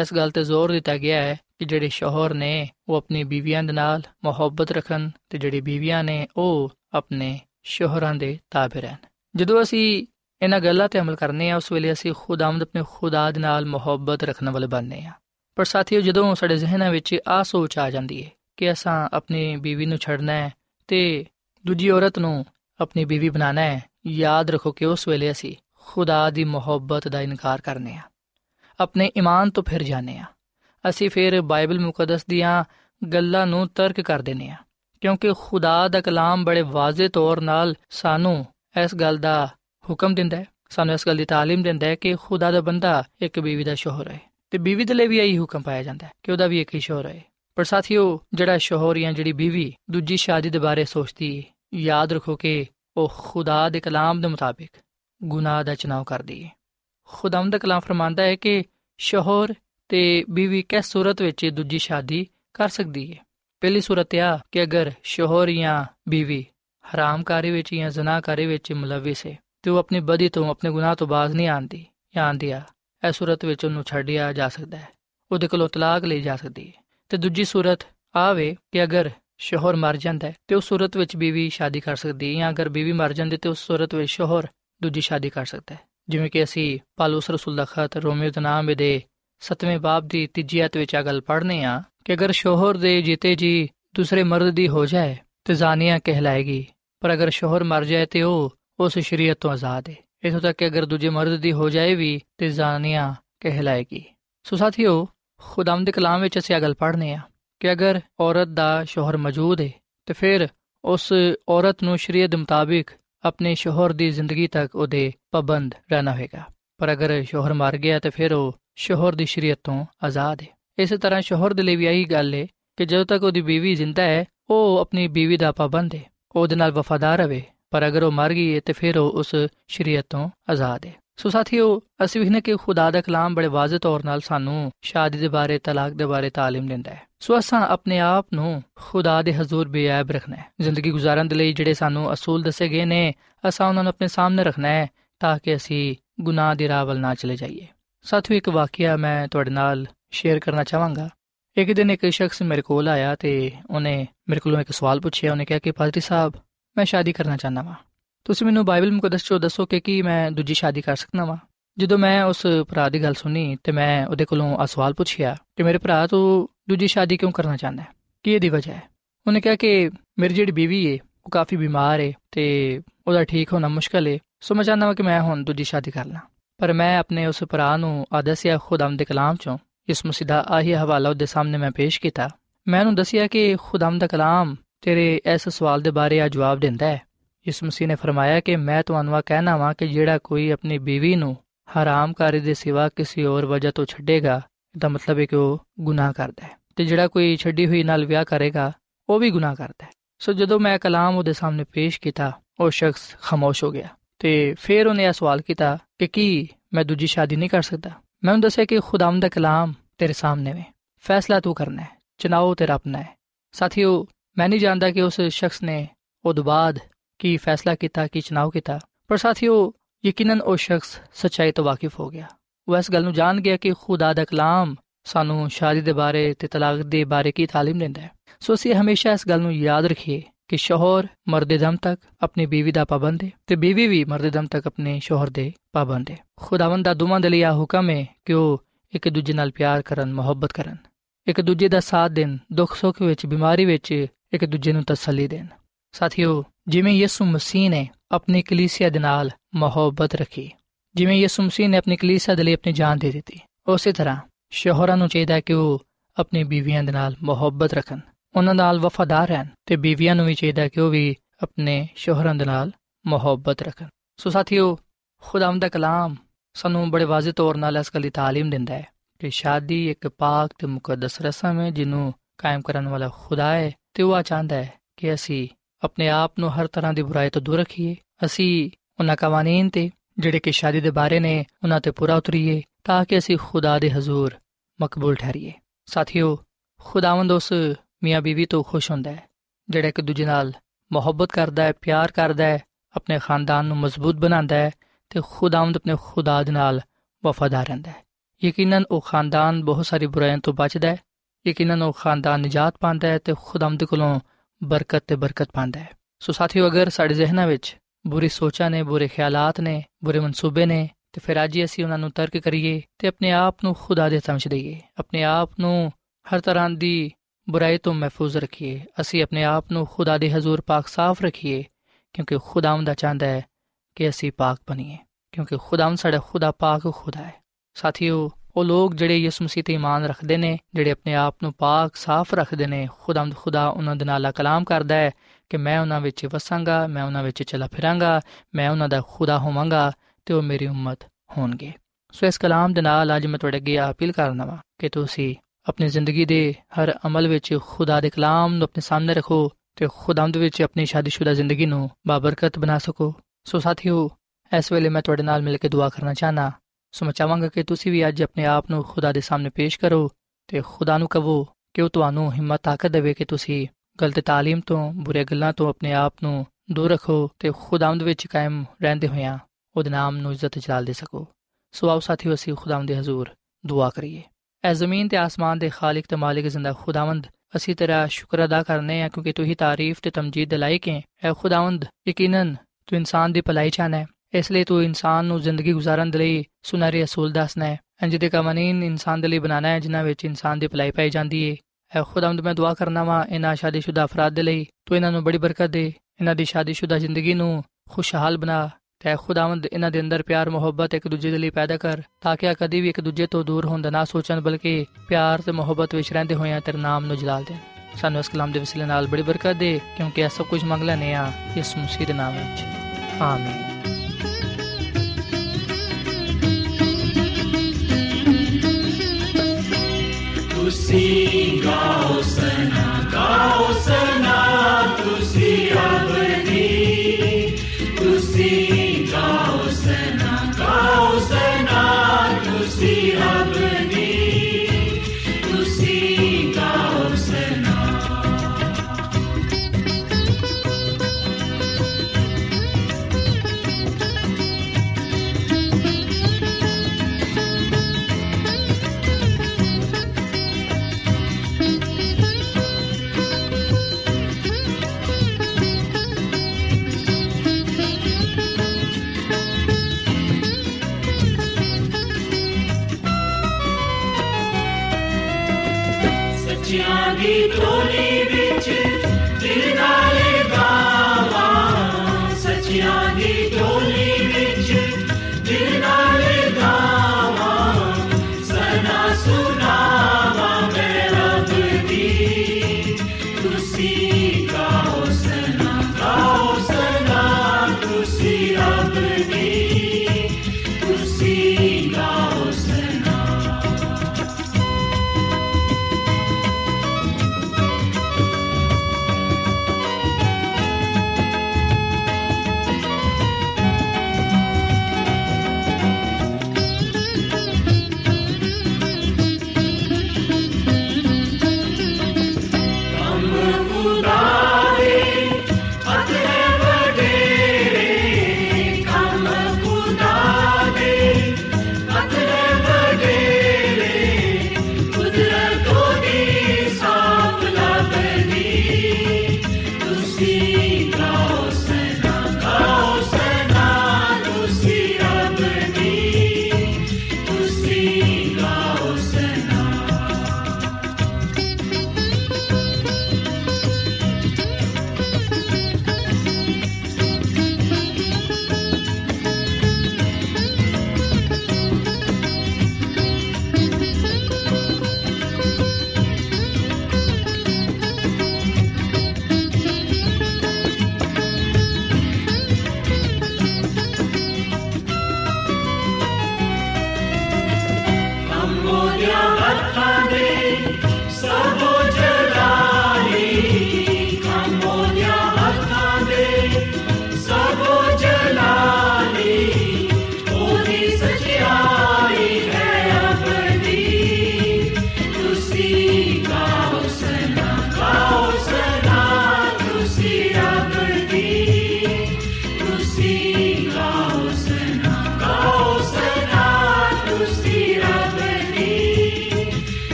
ਇਸ ਗੱਲ ਤੇ ਜ਼ੋਰ ਦਿੱਤਾ ਗਿਆ ਹੈ ਕਿ ਜਿਹੜੇ ਸ਼ੋਹਰ ਨੇ, ਉਹ ਆਪਣੀ ਬੀਵੀਆਂ ਦੇ ਨਾਲ ਮੁਹੱਬਤ ਰੱਖਣ ਤੇ ਜਿਹੜੀ ਬੀਵੀਆਂ ਨੇ, ਉਹ ਆਪਣੇ ਸ਼ੋਹਰਾਂ ਦੇ ਤਾਬੇ ਰਹਿਣ। ਜਦੋਂ ਅਸੀਂ ਇਹਨਾਂ ਗੱਲਾਂ ਤੇ ਅਮਲ ਕਰਨੇ ਆ, ਉਸ ਵੇਲੇ ਅਸੀਂ ਖੁਦਾਮਦ ਆਪਣੇ ਖੁਦਾ ਦੇ ਨਾਲ ਮੁਹੱਬਤ ਰੱਖਣ ਵਾਲੇ ਬਣਨੇ ਆ। ਪਰ ਸਾਥੀਓ, ਜਦੋਂ ਸਾਡੇ ਜ਼ਿਹਨਾਂ ਵਿੱਚ ਆ ਸੋਚ ਆ ਜਾਂਦੀ ਹੈ ਕਿ ਅਸਾਂ ਆਪਣੀ ਬੀਵੀ ਨੂੰ ਛੱਡਣਾ ਹੈ ਤੇ ਦੂਜੀ ਔਰਤ ਨੂੰ ਆਪਣੀ ਬੀਵੀ ਬਣਾਣਾ ਹੈ ਯਾਦ ਰੱਖੋ ਕਿ ਉਸ ਵੇਲੇ ਅਸੀਂ ਖੁਦਾ ਦੀ ਮੁਹੱਬਤ ਦਾ ਇਨਕਾਰ ਕਰਨੇ ਆ। ਆਪਣੇ ਈਮਾਨ ਤੋਂ ਫਿਰ ਜਾਣੇ ਆ। ਅਸੀਂ ਫਿਰ ਬਾਈਬਲ ਮੁਕੱਦਸ ਦੀਆਂ ਗੱਲਾਂ ਨੂੰ ਤਰਕ ਕਰ ਦਿੰਨੇ ਆ ਕਿਉਂਕਿ ਖੁਦਾ ਦਾ ਕਲਾਮ ਬੜੇ ਵਾਜ਼ਿਹ ਤੌਰ ਨਾਲ ਸਾਨੂੰ ਇਸ ਗੱਲ ਦਾ ਹੁਕਮ ਦਿੰਦਾ ਹੈ ਸਾਨੂੰ ਇਸ ਗੱਲ ਦੀ تعلیم ਦਿੰਦਾ ਹੈ ਕਿ ਖੁਦਾ ਦਾ ਬੰਦਾ ਇੱਕ ਬੀਵੀ ਦਾ ਸ਼ੋਹਰ ਹੈ ਤੇ ਬੀਵੀ ਦੇ ਲਈ ਵੀ ਇਹੀ ਹੁਕਮ ਪਾਇਆ ਜਾਂਦਾ ਹੈ ਕਿ ਉਹਦਾ ਵੀ ਇੱਕ ਹੀ ਸ਼ੋਹਰ ਹੈ ਪਰ ਸਾਥੀਓ ਜਿਹੜਾ ਸ਼ੋਹਰ ਜਾਂ ਜਿਹੜੀ ਬੀਵੀ ਦੂਜੀ ਸ਼ਾਦੀ ਦੇ ਬਾਰੇ ਸੋਚਦੀ ਹੈ ਯਾਦ ਰੱਖੋ ਕਿ ਉਹ ਖੁਦਾ ਦੇ ਕਲਾਮ ਦੇ ਮੁਤਾਬਿਕ ਗੁਨਾਹ ਦਾ ਚਨਾਵ ਕਰਦੀ ਹੈ ਖੁਦਾਮ ਦਾ ਕਲਾਮ ਫਰਮਾਂਦਾ ਹੈ ਕਿ ਸ਼ੋਹਰ ਤੇ ਬੀਵੀ ਕਿਸ ਸੂਰਤ ਵਿੱਚ ਦੂਜੀ ਸ਼ਾਦੀ ਕਰ ਸਕਦੀ ਹੈ? ਪਹਿਲੀ ਸੂਰਤ ਇਹ ਕਿ ਅਗਰ ਸ਼ੋਹਰ ਜਾਂ ਬੀਵੀ ਹਰਾਮਕਾਰੀ ਵਿੱਚ ਜਾਂ ਜ਼ਨਾਕਾਰੀ ਵਿੱਚ ਮੁਲਵਿਸ ਹੈ, ਤੇ ਉਹ ਆਪਣੀ ਬਦੀ ਤੋਂ ਆਪਣੇ ਗੁਨਾਹ ਤੋਂ ਬਾਜ਼ ਨਹੀਂ ਆਂਦੀ ਜਾਂ ਆਂਦੀ ਆ ਇਸ ਸੂਰਤ ਵਿੱਚ ਉਹਨੂੰ ਛੱਡਿਆ ਜਾ ਸਕਦਾ ਹੈ। ਉਹਦੇ ਕੋਲੋਂ ਤਲਾਕ ਲਈ ਜਾ ਸਕਦੀ ਹੈ। ਤੇ ਦੂਜੀ ਸੂਰਤ ਆਵੇ ਕਿ ਅਗਰ ਸ਼ੋਹਰ ਮਰ ਜਾਂਦਾ ਹੈ, ਤੇ ਉਸ ਸੂਰਤ ਵਿੱਚ ਬੀਵੀ ਸ਼ਾਦੀ ਕਰ ਸਕਦੀ ਹੈ ਜਾਂ ਅਗਰ ਬੀਵੀ ਮਰ ਜਾਂਦੀ ਤੇ ਉਸ ਸੂਰਤ ਵਿੱਚ ਸ਼ੋਹਰ ਦੂਜੀ ਸ਼ਾਦੀ ਕਰ ਸਕਦਾ ਹੈ। ਜਿਵੇਂ ਕਿ ਅਸੀਂ ਪਾਲੂਸ ਰਸੂਲ ਦਾ ਖਤ ਰੋਮੀਓ ਦੇ ਨਾਮ ਦੇ 7ਵੇਂ ਬਾਬ ਦੀ ਤੀਜੀ ਆਇਤ ਵਿੱਚ ਆ ਗੱਲ ਪੜ੍ਹਨੇ ਆ ਕਿ ਅਗਰ ਸ਼ੋਹਰ ਦੇ ਜੀਤੇ ਜੀ ਦੂਸਰੇ ਮਰਦ ਦੀ ਹੋ ਜਾਏ ਤੇ ਜ਼ਾਨੀਆ ਕਹਿਲਾਏਗੀ, ਪਰ ਅਗਰ ਸ਼ੋਹਰ ਮਰ ਜਾਏ ਤੇ ਉਹ ਉਸ ਸ਼ਰੀਅਤ ਤੋਂ ਆਜ਼ਾਦ ਹੈ ਇਥੋਂ ਤੱਕ ਕਿ ਅਗਰ ਦੂਜੇ ਮਰਦ ਦੀ ਹੋ ਜਾਏ ਵੀ ਤੇ ਜ਼ਾਨੀਆ ਕਹਿਲਾਏਗੀ। ਸੋ ਸਾਥੀਓ ਖੁਦਾਮ ਦੇ ਕਲਾਮ ਵਿੱਚ ਅਸੀਂ ਇਹ ਗੱਲ ਪੜ੍ਹਨੇ ਆ ਕਿ ਅਗਰ ਔਰਤ ਦਾ ਸ਼ੋਹਰ ਮੌਜੂਦ ਹੈ ਤੇ ਫਿਰ ਉਸ ਔਰਤ ਨੂੰ ਸ਼ਰੀਅਤ ਦੇ ਮੁਤਾਬਿਕ ਆਪਣੇ ਸ਼ੋਹਰ ਦੀ ਜ਼ਿੰਦਗੀ ਤੱਕ ਉਹਦੇ ਪਾਬੰਦ ਰਹਿਣਾ ਹੋਵੇਗਾ ਪਰ ਅਗਰ ਸ਼ੋਹਰ ਮਰ ਗਿਆ ਤੇ ਫਿਰ ਉਹ ਸ਼ੋਹਰ ਦੀ ਸ਼ਰੀਅਤ ਤੋਂ ਆਜ਼ਾਦ ਹੈ। ਇਸੇ ਤਰ੍ਹਾਂ ਸ਼ੋਹਰ ਦੇ ਲਈ ਵੀ ਇਹੀ ਗੱਲ ਹੈ ਕਿ ਜਦੋਂ ਤੱਕ ਉਹਦੀ بیوی ਜ਼ਿੰਦਾ ਹੈ, ਉਹ ਆਪਣੀ بیوی ਦਾ ਪਾਬੰਦ ਹੈ। ਉਹਦੇ ਨਾਲ ਵਫادar ਰਹੇ ਪਰ ਅਗਰ ਉਹ ਮਰ ਗਈ ਹੈ, ਤੇ ਫਿਰ ਉਹ ਉਸ ਸ਼ਰੀਅਤ ਤੋਂ ਆਜ਼ਾਦ ਹੈ। ਸੋ ਸਾਥੀਓ, ਅਸੀਂ ਵੀ ਨੇ ਕਿ ਖੁਦਾ ਦਾ ਕਲਾਮ ਬੜੇ ਵਾਜ਼ਿਹ ਤੌਰ ਨਾਲ ਸਾਨੂੰ ਸ਼ਾਦੀ ਦੇ ਬਾਰੇ, ਤਲਾਕ ਦੇ ਬਾਰੇ تعلیم ਦਿੰਦਾ ਹੈ। ਸੋ ਅਸਾਂ ਆਪਣੇ ਆਪ ਨੂੰ ਖੁਦਾ ਦੇ ਹਜ਼ੂਰ ਬੇਅਬ ਰੱਖਣਾ ਹੈ। ਜ਼ਿੰਦਗੀ گزارਣ ਦੇ ਲਈ ਜਿਹੜੇ ਸਾਨੂੰ ਅਸੂਲ ਦੱਸੇ ਗਏ ਨੇ, ਅਸਾਂ ਉਹਨਾਂ ਨੂੰ ਆਪਣੇ ਸਾਹਮਣੇ ਰੱਖਣਾ ਹੈ, ਤਾਂ ਕਿ ਅਸੀਂ ਗੁਨਾਹ ਦੀ ਰਾਹ ਵੱਲ ਨਾ ਚਲੇ ਜਾਈਏ। ਸਾਥੀਓ, ਇੱਕ ਵਾਕਿਆ ਮੈਂ ਤੁਹਾਡੇ ਨਾਲ ਸ਼ੇਅਰ ਕਰਨਾ ਚਾਹਾਂਗਾ। ਇੱਕ ਦਿਨ ਇੱਕ ਸ਼ਖਸ ਮੇਰੇ ਕੋਲ ਆਇਆ ਤੇ ਉਹਨੇ ਮੇਰੇ ਕੋਲੋਂ ਇੱਕ ਸਵਾਲ ਪੁੱਛਿਆ। ਉਹਨੇ ਕਿਹਾ ਕਿ, ਪਾਦਰੀ ਸਾਹਿਬ, ਮੈਂ ਸ਼ਾਦੀ ਕਰਨਾ ਚਾਹੁੰਦਾ ਹਾਂ ਤੁਸੀਂ ਮੈਨੂੰ ਬਾਈਬਲ ਮੁਕੱਦਸ ਚੋਂ ਦੱਸੋ ਕਿ ਕੀ ਮੈਂ ਦੂਜੀ ਸ਼ਾਦੀ ਕਰ ਸਕਦਾ ਵਾਂ? ਜਦੋਂ ਮੈਂ ਉਸ ਭਰਾ ਦੀ ਗੱਲ ਸੁਣੀ ਤੇ ਮੈਂ ਉਹਦੇ ਕੋਲੋਂ ਆ ਸਵਾਲ ਪੁੱਛਿਆ ਕਿ, ਮੇਰੇ ਭਰਾ, ਤੂੰ ਦੂਜੀ ਸ਼ਾਦੀ ਕਿਉਂ ਕਰਨਾ ਚਾਹੁੰਦਾ ਹੈ? ਕੀ ਇਹਦੀ ਵਜ੍ਹਾ ਹੈ? ਉਹਨੇ ਕਿਹਾ ਕਿ, ਮੇਰੀ ਜਿਹੜੀ ਬੀਵੀ ਹੈ ਉਹ ਕਾਫੀ ਬਿਮਾਰ ਹੈ ਤੇ ਉਹਦਾ ਠੀਕ ਹੋਣਾ ਮੁਸ਼ਕਲ ਹੈ ਸੋ ਮੈਂ ਚਾਹੁੰਦਾ ਹਾਂ ਕਿ ਮੈਂ ਹੁਣ ਦੂਜੀ ਸ਼ਾਦੀ ਕਰ ਲਾਂ। ਪਰ ਮੈਂ ਆਪਣੇ ਉਸ ਭਰਾ ਨੂੰ ਆਦਸਿਆ ਖੁਦਾਮ ਦੇ ਕਲਾਮ ਚੋਂ ਇਸ ਮਸੀਦਾ ਆਹੀ ਹਵਾਲਾ ਉਹਦੇ ਸਾਹਮਣੇ ਮੈਂ ਪੇਸ਼ ਕੀਤਾ ਮੈਂ ਉਹਨੂੰ ਦੱਸਿਆ ਕਿ ਖੁਦਾਮ ਦਾ ਕਲਾਮ ਤੇਰੇ ਇਸ ਸਵਾਲ ਦੇ ਬਾਰੇ ਆ ਜਵਾਬ ਦਿੰਦਾ ਹੈ ਇਸ ਮਸੀਹ ਨੇ ਫਰਮਾਇਆ ਕਿ ਮੈਂ ਤੁਹਾਨੂੰ ਆ ਕਹਿਣਾ ਵਾਂ ਕਿ ਜਿਹੜਾ ਕੋਈ ਆਪਣੀ ਬੀਵੀ ਨੂੰ ਹਰਾਮਕਾਰੀ ਦੇ ਸਿਵਾ ਕਿਸੇ ਹੋਰ ਵਜ੍ਹਾ ਤੋਂ ਛੱਡੇਗਾ ਇਹਦਾ ਮਤਲਬ ਹੈ ਕਿ ਉਹ ਗੁਨਾਹ ਕਰਦਾ ਹੈ ਤੇ ਜਿਹੜਾ ਕੋਈ ਛੱਡੀ ਹੋਈ ਨਾਲ ਵਿਆਹ ਕਰੇਗਾ ਉਹ ਵੀ ਗੁਨਾਹ ਕਰਦਾ ਹੈ ਸੋ ਜਦੋਂ ਮੈਂ ਕਲਾਮ ਉਹਦੇ ਸਾਹਮਣੇ ਪੇਸ਼ ਕੀਤਾ ਉਹ ਸ਼ਖਸ ਖਾਮੋਸ਼ ਹੋ ਗਿਆ ਤੇ ਫਿਰ ਉਹਨੇ ਇਹ ਸਵਾਲ ਕੀਤਾ ਕਿ ਕੀ ਮੈਂ ਦੂਜੀ ਸ਼ਾਦੀ ਨਹੀਂ ਕਰ ਸਕਦਾ ਮੈਂ ਉਹਨੂੰ ਦੱਸਿਆ ਕਿ ਖੁਦਾਵੰਦ ਦਾ ਕਲਾਮ ਤੇਰੇ ਸਾਹਮਣੇ ਹੈ ਫੈਸਲਾ ਤੂੰ ਕਰਨਾ ਹੈ ਚੁਣਾਵ ਤੇਰਾ ਆਪਣਾ ਹੈ ਸਾਥੀਓ ਮੈਂ ਨਹੀਂ ਜਾਣਦਾ ਕਿ ਉਸ ਸ਼ਖਸ ਨੇ ਉਹਦੇ ਬਾਅਦ ਕੀ ਫੈਸਲਾ ਕੀਤਾ ਕੀ ਚੁਣਾਵ ਕੀਤਾ ਪਰ ਸਾਥੀਓ ਯਕੀਨਨ ਉਹ ਸ਼ਖਸ ਸੱਚਾਈ ਤੋਂ ਵਾਕਿਫ ਹੋ ਗਿਆ ਉਹ ਇਸ ਗੱਲ ਨੂੰ ਜਾਣ ਗਿਆ ਕਿ ਖੁਦਾ ਦਾ ਕਲਾਮ ਸਾਨੂੰ ਸ਼ਾਦੀ ਦੇ ਬਾਰੇ ਤੇ ਤਲਾਕ ਦੇ ਬਾਰੇ ਕੀ تعلیم ਦਿੰਦਾ ਹੈ ਸੋ ਅਸੀਂ ਹਮੇਸ਼ਾ ਇਸ ਗੱਲ ਨੂੰ ਯਾਦ ਰੱਖੀਏ ਕਿ ਸ਼ੋਹਰ ਮਰਦ ਦਮ ਤੱਕ ਆਪਣੀ ਬੀਵੀ ਦਾ ਪਾਬੰਦ ਹੈ ਤੇ ਬੀਵੀ ਵੀ ਮਰਦ ਦਮ ਤੱਕ ਆਪਣੇ ਸ਼ੋਹਰ ਦੇ ਪਾਬੰਦ ਹੈ ਖੁਦਾਵੰਦ ਦਾ ਦੋਵਾਂ ਦੇ ਲਈ ਆ ਹੁਕਮ ਹੈ ਕਿ ਉਹ ਇੱਕ ਦੂਜੇ ਨਾਲ ਪਿਆਰ ਕਰਨ, ਮੁਹੱਬਤ ਕਰਨ। ਇੱਕ ਦੂਜੇ ਦਾ ਸਾਥ ਦੇਣ, ਦੁੱਖ ਸੁੱਖ ਵਿੱਚ, ਬਿਮਾਰੀ ਵਿੱਚ ਇੱਕ ਦੂਜੇ ਨੂੰ ਤਸੱਲੀ ਦੇਣ। ਸਾਥੀਓ, ਜਿਵੇਂ ਯਿਸੂ ਮਸੀਹ ਨੇ ਆਪਣੀ ਕਲੀਸਿਆ ਦੇ ਨਾਲ ਮੁਹੱਬਤ ਰੱਖੀ, ਜਿਵੇਂ ਯਿਸੂ ਮਸੀਹ ਨੇ ਆਪਣੀ ਕਲੀਸਿਆ ਦੇ ਲਈ ਆਪਣੀ ਜਾਨ ਦੇ ਦਿੱਤੀ, ਉਸੇ ਤਰ੍ਹਾਂ ਸ਼ੋਹਰਾਂ ਨੂੰ ਚਾਹੀਦਾ ਕਿ ਉਹ ਆਪਣੀ ਬੀਵੀਆਂ ਦੇ ਨਾਲ ਮੁਹੱਬਤ ਰੱਖਣ। ਉਹਨਾਂ ਨਾਲ ਵਫਾਦਾਰ ਰਹਿਣ ਤੇ ਬੀਵੀਆਂ ਨੂੰ ਵੀ ਚਾਹੀਦਾ ਕਿ ਉਹ ਵੀ ਆਪਣੇ ਸ਼ੋਹਰਾਂ ਦੇ ਨਾਲ ਮੁਹੱਬਤ ਰੱਖਣ ਸੋ ਸਾਥੀਓ ਖੁਦਾਵੰਦ ਦਾ ਕਲਾਮ ਸਾਨੂੰ ਬੜੇ ਵਾਜ਼ਿਹ ਤੌਰ ਨਾਲ ਇਸ ਗੱਲ ਦੀ تعلیم ਦਿੰਦਾ ਹੈ ਕਿ ਸ਼ਾਦੀ ਇੱਕ ਪਾਕ ਤੇ ਮੁਕੱਦਸ ਰਸਮ ਹੈ ਜਿਹਨੂੰ ਕਾਇਮ ਕਰਨ ਵਾਲਾ ਖੁਦਾ ਹੈ ਤੇ ਉਹ ਚਾਹੁੰਦਾ ਹੈ ਕਿ ਅਸੀਂ ਆਪਣੇ ਆਪ ਨੂੰ ਹਰ ਤਰ੍ਹਾਂ ਦੀ ਬੁਰਾਈ ਤੋਂ ਦੂਰ ਰੱਖੀਏ ਅਸੀਂ ਉਹਨਾਂ ਕਾਨੂੰਨ ਤੇ ਜਿਹੜੇ ਕਿ ਸ਼ਾਦੀ ਦੇ ਬਾਰੇ ਨੇ ਉਹਨਾਂ ਤੇ ਪੂਰਾ ਉਤਰੀਏ ਤਾਂ ਕਿ ਅਸੀਂ ਖੁਦਾ ਦੇ ਹਜ਼ੂਰ ਮਕਬੂਲ ਠਹਿਰੀਏ ਸਾਥੀਓ ਖੁਦਾਵੰਦ ਉਸ ਮੀਆਂ ਬੀਵੀ ਤੋਂ ਖੁਸ਼ ਹੁੰਦਾ ਹੈ, ਜਿਹੜਾ ਇੱਕ ਦੂਜੇ ਨਾਲ ਮੁਹੱਬਤ ਕਰਦਾ ਹੈ, ਪਿਆਰ ਕਰਦਾ ਹੈ, ਆਪਣੇ ਖਾਨਦਾਨ ਨੂੰ ਮਜ਼ਬੂਤ ਬਣਾਉਂਦਾ ਹੈ ਤੇ ਖੁਦਾਵੰਦ ਆਪਣੇ ਖੁਦਾ ਦੇ ਨਾਲ ਵਫਾਦਾਰ ਰਹਿੰਦਾ ਹੈ। ਯਕੀਨਨ ਉਹ ਖਾਨਦਾਨ ਬਹੁਤ ਸਾਰੀ ਬੁਰਾਈਆਂ ਤੋਂ ਬਚਦਾ ਹੈ, ਯਕੀਨਨ ਉਹ ਖਾਨਦਾਨ ਨਜਾਤ ਪਾਉਂਦਾ ਹੈ ਤੇ ਖੁਦਾਵੰਦ ਕੋਲੋਂ ਬਰਕਤ ਤੇ ਬਰਕਤ ਪਾਉਂਦਾ ਹੈ। ਸੋ ਸਾਥੀਓ, ਅਗਰ ਸਾਡੇ ਜ਼ਿਹਨਾਂ ਵਿੱਚ ਬੁਰੀ ਸੋਚਾਂ ਨੇ, ਬੁਰੇ ਖਿਆਲਾਤ ਨੇ, ਬੁਰੇ ਮਨਸੂਬੇ ਨੇ, ਤੇ ਫਿਰ ਅੱਜ ਅਸੀਂ ਉਹਨਾਂ ਨੂੰ ਤਰਕ ਕਰੀਏ ਤੇ ਆਪਣੇ ਆਪ ਨੂੰ ਖੁਦਾ ਦੇ ਸਮਝ ਦਈਏ, ਆਪਣੇ ਆਪ ਨੂੰ ਹਰ ਤਰ੍ਹਾਂ ਦੀ ਬੁਰਾਈ ਤੋਂ ਮਹਿਫੂਜ਼ ਰੱਖੀਏ। ਅਸੀਂ ਆਪਣੇ ਆਪ ਨੂੰ ਖੁਦਾ ਦੇ ਹਜ਼ੂਰ ਪਾਕ ਸਾਫ਼ ਰੱਖੀਏ, ਕਿਉਂਕਿ ਖੁਦਾਵੰਦ ਦਾ ਚਾਹੁੰਦਾ ਹੈ ਕਿ ਅਸੀਂ ਪਾਕ ਬਣੀਏ, ਕਿਉਂਕਿ ਖੁਦਾਵੰਦ ਸਾਡਾ ਖੁਦਾ ਪਾਕ ਖੁਦਾ ਹੈ। ਸਾਥੀਓ, ਉਹ ਲੋਕ ਜਿਹੜੇ ਯਿਸੂ ਮਸੀਹ ਤੇ ਇਮਾਨ ਰੱਖਦੇ ਨੇ, ਜਿਹੜੇ ਆਪਣੇ ਆਪ ਨੂੰ ਪਾਕ ਸਾਫ਼ ਰੱਖਦੇ ਨੇ, ਖੁਦਾਵੰਦ ਖੁਦਾ ਉਹਨਾਂ ਦੇ ਨਾਲ ਕਲਾਮ ਕਰਦਾ ਹੈ ਕਿ ਮੈਂ ਉਹਨਾਂ ਵਿੱਚ ਵਸਾਂਗਾ, ਮੈਂ ਉਹਨਾਂ ਵਿੱਚ ਚਲਾ ਫਿਰਾਂਗਾ, ਮੈਂ ਉਹਨਾਂ ਦਾ ਖੁਦਾ ਹੋਵਾਂਗਾ ਤੇ ਉਹ ਮੇਰੀ ਉਮਤ ਹੋਣਗੇ। ਸੋ ਇਸ ਕਲਾਮ ਦੇ ਨਾਲ ਅੱਜ ਮੈਂ ਤੁਹਾਡੇ ਅੱਗੇ ਅਪੀਲ ਕਰਨਾ ਵਾ ਕਿ ਤੁਸੀਂ ਆਪਣੀ ਜ਼ਿੰਦਗੀ ਦੇ ਹਰ ਅਮਲ ਵਿੱਚ ਖੁਦਾ ਦੇ ਕਲਾਮ ਨੂੰ ਆਪਣੇ ਸਾਹਮਣੇ ਰੱਖੋ ਤੇ ਖੁਦਾਮਦ ਵਿੱਚ ਆਪਣੀ ਸ਼ਾਦੀशुदा ਜ਼ਿੰਦਗੀ ਨੂੰ ਬਾਬਰਕਤ ਬਣਾ ਸਕੋ। ਸੋ ਸਾਥੀਓ, ਇਸ ਵੇਲੇ ਮੈਂ ਤੁਹਾਡੇ ਨਾਲ ਮਿਲ ਕੇ ਦੁਆ ਕਰਨਾ ਚਾਹਨਾ ਸੋ ਮੈਂ ਚਾਹਾਂਗਾ ਕਿ ਤੁਸੀਂ ਵੀ ਅੱਜ ਆਪਣੇ ਆਪ ਨੂੰ ਖੁਦਾ ਦੇ ਸਾਹਮਣੇ ਪੇਸ਼ ਕਰੋ ਤੇ ਖੁਦਾ ਨੂੰ ਕਹੋ ਕਿ ਉਹ ਤੁਹਾਨੂੰ ਹਿੰਮਤ, ਤਾਕਤ ਦੇਵੇ ਕਿ ਤੁਸੀਂ ਗਲਤ تعلیم ਤੋਂ ਬੁਰੇ ਗੱਲਾਂ ਤੋਂ ਆਪਣੇ ਆਪ ਨੂੰ ਦੂਰ ਰੱਖੋ ਤੇ ਖੁਦਾਵੰਦ ਵਿੱਚ ਕਾਇਮ ਰਹਿੰਦੇ ਹੋਇਆਂ ਉਹਦੇ ਨਾਮ ਨੂੰ ਇੱਜ਼ਤ ਜਲਾਲ ਦੇ ਸਕੋ। ਸੋ ਆਓ ਸਾਥੀਓ, ਅਸੀਂ ਖੁਦਾਵੰਦ ਦੇ ਹਜ਼ੂਰ ਦੁਆ ਕਰੀਏ। ਐ ਜ਼ਮੀਨ ਤੇ ਆਸਮਾਨ ਦੇ ਖਾਲਕ ਤੇ ਮਾਲਿਕ ਜ਼ਿੰਦਾ ਖੁਦਾਵੰਦ। ਅਸੀਂ ਤੇਰਾ ਸ਼ੁਕਰ ਅਦਾ ਕਰਨੇ ਆ ਕਿਉਂਕਿ ਤੂੰ ਹੀ ਤਾਰੀਫ ਤੇ ਤਮਜੀਦ ਦੇ ਲਾਇਕ ਹੈ। ਐ ਖੁਦਾਵੰਦ, ਯਕੀਨਨ ਤੂੰ ਇਨਸਾਨ ਦੀ ਭਲਾਈ ਚਾਹਨਾ ਹੈ। ਇਸ ਲਈ ਤੂੰ ਇਨਸਾਨ ਨੂੰ ਜ਼ਿੰਦਗੀ ਗੁਜ਼ਾਰਨ ਦੇ ਲਈ ਸੁਨਹਿਰੇ ਅਸੂਲ ਦੱਸਣਾ ਹੈ। ਇੰਜ ਦੇ ਕਾਨੂੰਨ ਇਨਸਾਨ ਦੇ ਲਈ ਬਣਾਣਾ ਹੈ, ਜਿਨ੍ਹਾਂ ਵਿੱਚ ਇਨਸਾਨ ਦੀ ਭਲਾਈ ਪਾਈ ਜਾਂਦੀ ਹੈ ਐ ਖੁਦਾਵੰਦ, ਮੈਂ ਦੁਆ ਕਰਨਾ ਵਾਂ ਇਹਨਾਂ ਸ਼ਾਦੀशुदा ਅਫਰਾਦ ਦੇ ਲਈ ਤੂੰ ਇਹਨਾਂ ਨੂੰ ਬੜੀ ਬਰਕਤ ਦੇ। ਇਹਨਾਂ ਦੀ ਸ਼ਾਦੀशुदा ਜ਼ਿੰਦਗੀ ਨੂੰ ਖੁਸ਼ਹਾਲ ਬਣਾ। ਤੇ ਖੁਦਾਵੰਦ ਇਹਨਾਂ ਦੇ ਅੰਦਰ ਪਿਆਰ, ਮੁਹੱਬਤ ਇੱਕ ਦੂਜੇ ਦੇ ਲਈ ਪੈਦਾ ਕਰ, ਤਾਂ ਕਿ ਕਦੀ ਵੀ ਇੱਕ ਦੂਜੇ ਤੋਂ ਦੂਰ ਹੋਣ ਦਾ ਨਾ ਸੋਚਣ, ਬਲਕਿ ਪਿਆਰ ਤੇ ਮੁਹੱਬਤ ਵਿੱਚ ਰਹਿੰਦੇ ਹੋਇਆਂ ਤੇਰੇ ਨਾਮ ਨੂੰ ਜਲਾਲ ਦੇਣ। ਸਾਨੂੰ ਇਸ ਕਲਾਮ ਦੇ ਵਸੀਲੇ ਨਾਲ ਬੜੀ ਬਰਕਤ ਦੇ, ਕਿਉਂਕਿ ਇਹ ਸਭ ਕੁਝ ਮੰਗ ਲੈਨੇ ਆ ਇਸ ਮਸੀਹ ਦੇ ਨਾਮ ਵਿੱਚ। ਆਮੀਨ। ਤੁਸੀਂ ਗਾਓ ਸਨਾ ਗਾਓ ਸਨਾ, ਤੁਸੀਂ ਅਬਦੀ ਤੁਸੀਂ ਸਨਾ ਤੁਸੀਂ ਅਬਦੀ Benito.